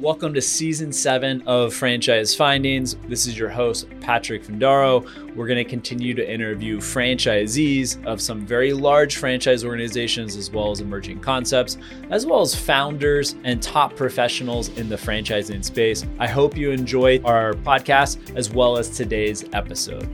Welcome to season seven of Franchise Findings. This is your host, Patrick Findaro. We're going to continue to interview franchisees of some very large franchise organizations, as well as emerging concepts, as well as founders and top professionals in the franchising space. I hope you enjoy our podcast as well as today's episode.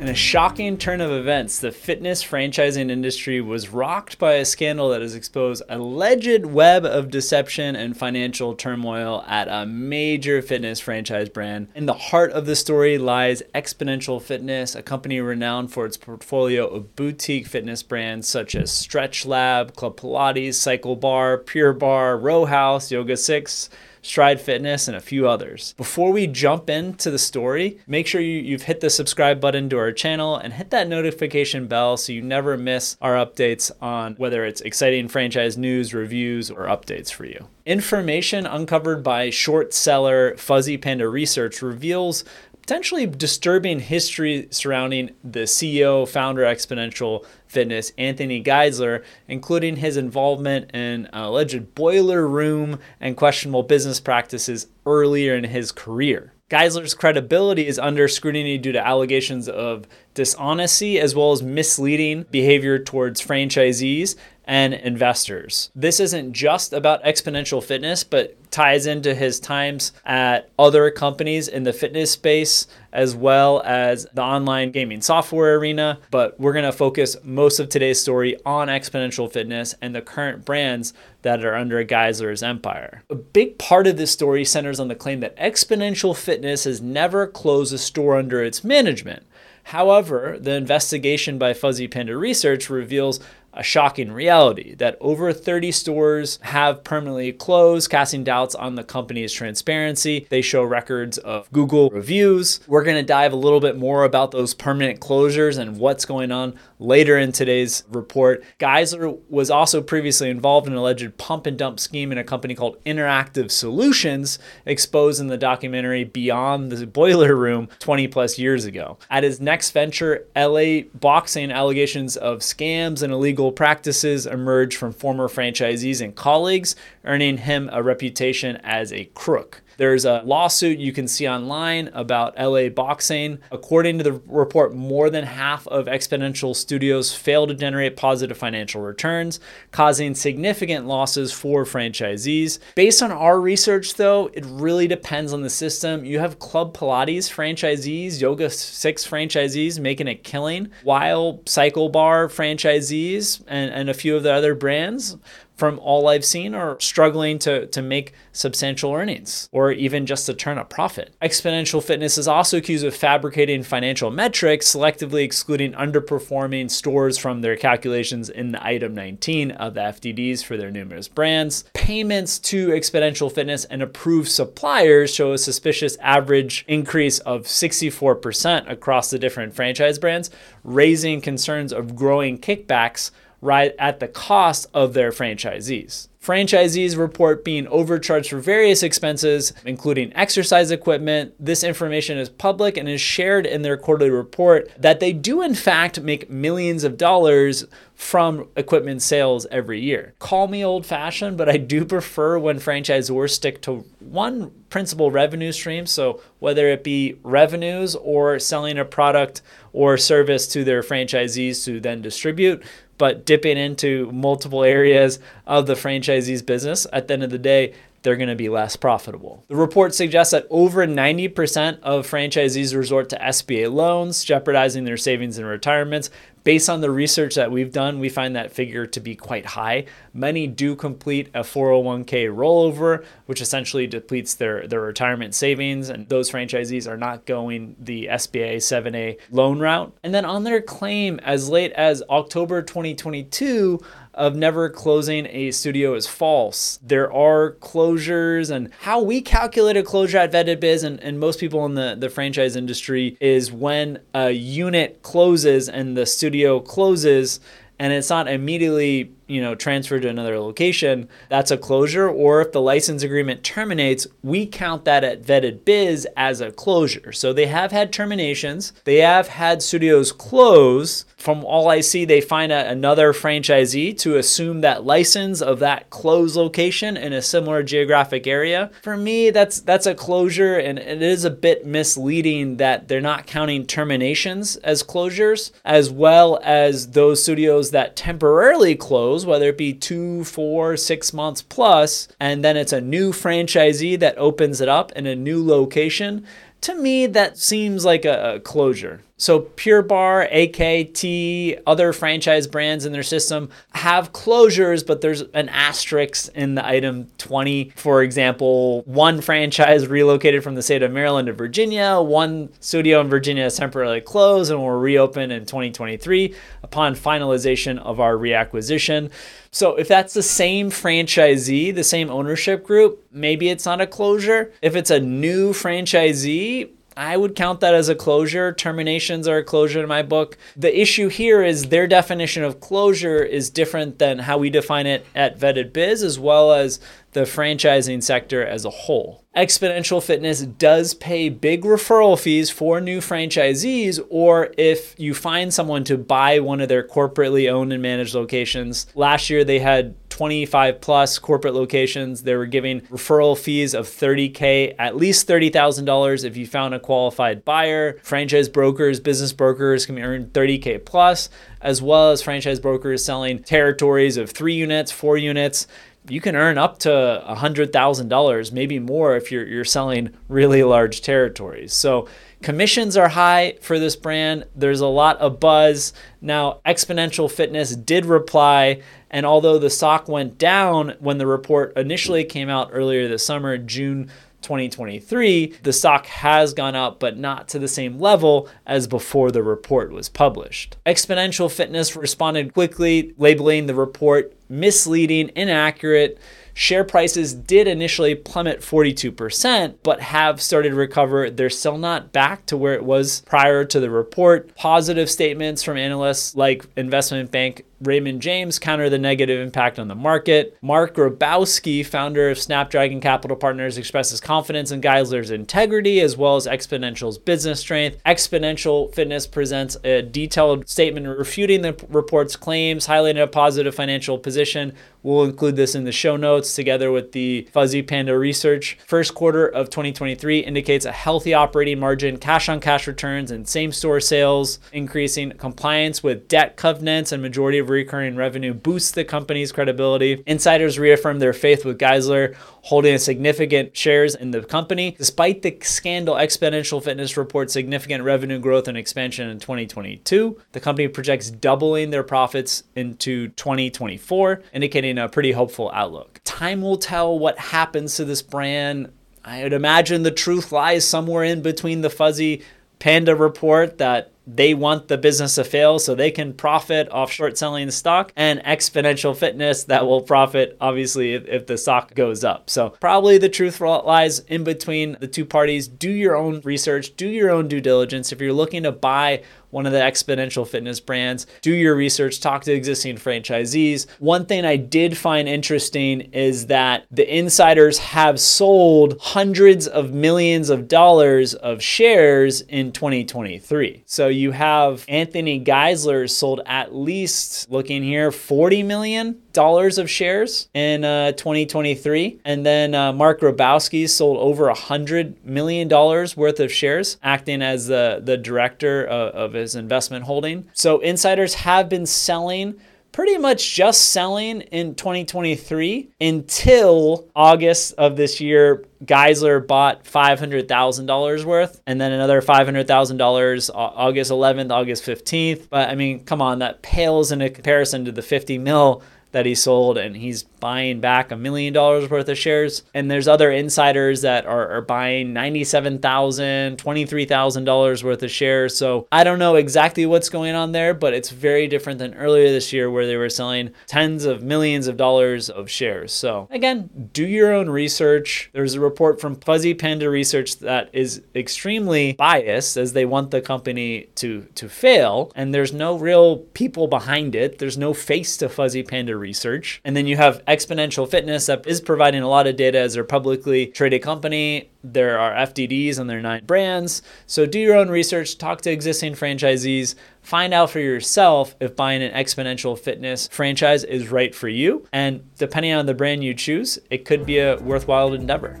In a shocking turn of events, the fitness franchising industry was rocked by a scandal that has exposed alleged web of deception and financial turmoil at a major fitness franchise brand. In the heart of the story lies Xponential Fitness, a company renowned for its portfolio of boutique fitness brands such as StretchLab, Club Pilates, CycleBar, Pure Barre, Row House, Yoga 6, Stride Fitness, and a few others. Before we jump into the story, make sure you, have hit the subscribe button to our channel and hit that notification bell so you never miss our updates on whether it's exciting franchise news, reviews, or updates for you. Information uncovered by short seller Fuzzy Panda Research reveals potentially disturbing history surrounding the CEO, founder, Xponential Fitness, Anthony Geisler, including his involvement in alleged boiler room and questionable business practices earlier in his career. Geisler's credibility is under scrutiny due to allegations of dishonesty as well as misleading behavior towards franchisees and investors. This isn't just about Xponential Fitness, but ties into his times at other companies in the fitness space as well as the online gaming software arena. But we're going to focus most of today's story on Xponential Fitness and the current brands that are under Geisler's empire. A big part of this story centers on the claim that Xponential Fitness has never closed a store under its management. However, the investigation by Fuzzy Panda Research reveals a shocking reality that over 30 stores have permanently closed, casting doubts on the company's transparency. They show records of Google reviews. We're going to dive a little bit more about those permanent closures and what's going on later in today's report. Geisler was also previously involved in an alleged pump and dump scheme in a company called Interactive Solutions, exposed in the documentary Beyond the Boiler Room 20 plus years ago. At his next venture, LA Boxing, allegations of scams and illegal practices emerge from former franchisees and colleagues, earning him a reputation as a crook. There's a lawsuit you can see online about LA boxing. According to the report, more than half of Xponential Studios failed to generate positive financial returns, causing significant losses for franchisees. Based on our research, though, it really depends on the system. You have Club Pilates franchisees, Yoga 6 franchisees making a killing, while CycleBar franchisees and, and a few of the other brands from all I've seen are struggling to, to make substantial earnings or even just to turn a profit. Xponential Fitness is also accused of fabricating financial metrics, selectively excluding underperforming stores from their calculations in the item 19 of the FDDs for their numerous brands. Payments to Xponential Fitness and approved suppliers show a suspicious average increase of 64% across the different franchise brands, raising concerns of growing kickbacks right at the cost of their franchisees. Franchisees report being overcharged for various expenses, including exercise equipment. This information is public and is shared in their quarterly report that they do, in fact, make millions of dollars from equipment sales every year. Call me old fashioned, but I do prefer when franchisors stick to one principal revenue stream. So, whether it be revenues or selling a product or service to their franchisees to then distribute, but dipping into multiple areas of the franchisee's business, at the end of the day, they're going to be less profitable. The report suggests that over 90% of franchisees resort to SBA loans, jeopardizing their savings and retirements. Based on the research that we've done, we find that figure to be quite high. Many do complete a 401k rollover, which essentially depletes their, their retirement savings, and those franchisees are not going the SBA 7A loan route. And then on their claim, as late as October 2022, of never closing a studio is false. There are closures, and how we calculate a closure at Vetted Biz and, and most people in the, the franchise industry is when a unit closes and the studio closes, and it's not immediately you know, transferred to another location, that's a closure. Or if the license agreement terminates, we count that at Vetted Biz as a closure. So they have had terminations. They have had studios close. From all I see, they find a, another franchisee to assume that license of that closed location in a similar geographic area. For me, that's that's a closure, and it is a bit misleading that they're not counting terminations as closures, as well as those studios that temporarily close, whether it be two, four, six months plus, and then it's a new franchisee that opens it up in a new location to me, that seems like a, a closure. So Pure Barre, AKT, other franchise brands in their system have closures, but there's an asterisk in the item 20. For example, one franchise relocated from the state of Maryland to Virginia, one studio in Virginia is temporarily closed and will reopen in 2023 upon finalization of our reacquisition. So if that's the same franchisee, the same ownership group, maybe it's not a closure. If it's a new franchisee, I would count that as a closure. Terminations are a closure in my book. The issue here is their definition of closure is different than how we define it at Vetted Biz, as well as the franchising sector as a whole. Xponential Fitness does pay big referral fees for new franchisees, or if you find someone to buy one of their corporately owned and managed locations. Last year, they had 25 plus corporate locations. They were giving referral fees of 30K, at least $30,000 if you found a qualified buyer. Franchise brokers, business brokers can earn 30K plus, as well as franchise brokers selling territories of three units, four units you can earn up to $100,000, maybe more if you're, you're selling really large territories. So commissions are high for this brand. There's a lot of buzz. Now, Xponential Fitness did reply, and although the stock went down when the report initially came out earlier this summer, June 2023, the stock has gone up, but not to the same level as before the report was published. Xponential Fitness responded quickly, labeling the report misleading, inaccurate, Share prices did initially plummet 42%, but have started to recover. They're still not back to where it was prior to the report. Positive statements from analysts like investment bank Raymond James counter the negative impact on the market. Mark Grabowski, founder of Snapdragon Capital Partners, expresses confidence in Geisler's integrity as well as Xponential's business strength. Xponential Fitness presents a detailed statement refuting the report's claims, highlighting a positive financial position. We'll include this in the show notes together with the Fuzzy Panda research. First quarter of 2023 indicates a healthy operating margin, cash on cash returns, and same store sales increasing. Compliance with debt covenants and majority of recurring revenue boosts the company's credibility. Insiders reaffirm their faith with Geisler holding significant shares in the company. Despite the scandal, Xponential Fitness reports significant revenue growth and expansion in 2022. The company projects doubling their profits into 2024, indicating a pretty hopeful outlook. Time will tell what happens to this brand. I would imagine the truth lies somewhere in between the fuzzy panda report that they want the business to fail so they can profit off short selling the stock and Xponential fitness that will profit obviously if, if, the stock goes up. So probably the truth lies in between the two parties. Do your own research do your own due diligence. If you're looking to buy one of the Xponential fitness brands. Do your research, talk to existing franchisees. One thing I did find interesting is that the insiders have sold hundreds of millions of dollars of shares in 2023. So you have Anthony Geisler sold at least, looking here, 40 million dollars of shares in uh, 2023, and then uh, Mark Grabowski sold over a hundred million dollars worth of shares, acting as the the director of, of his investment holding. So insiders have been selling pretty much just selling in 2023 until August of this year. Geisler bought $500,000 worth and then another $500,000 August 11th, August 15th. But I mean, come on, that pales in a comparison to the 50 mil that he sold and he's buying back a million dollars worth of shares. And there's other insiders that are, are buying $97000 $23000 worth of shares. So i don't know exactly what's going on there but it's very different than earlier this year where they were selling tens of millions of dollars of shares. So again do your own research. There's a report from fuzzy panda research that is extremely biased as they want the company to to fail and there's no real people behind it. There's no face to fuzzy panda research. And then you have Xponential Fitness that is providing a lot of data as a publicly traded company. There are FDDs on their nine brands. So do your own research, talk to existing franchisees, find out for yourself if buying an Xponential Fitness franchise is right for you. And depending on the brand you choose, it could be a worthwhile endeavor.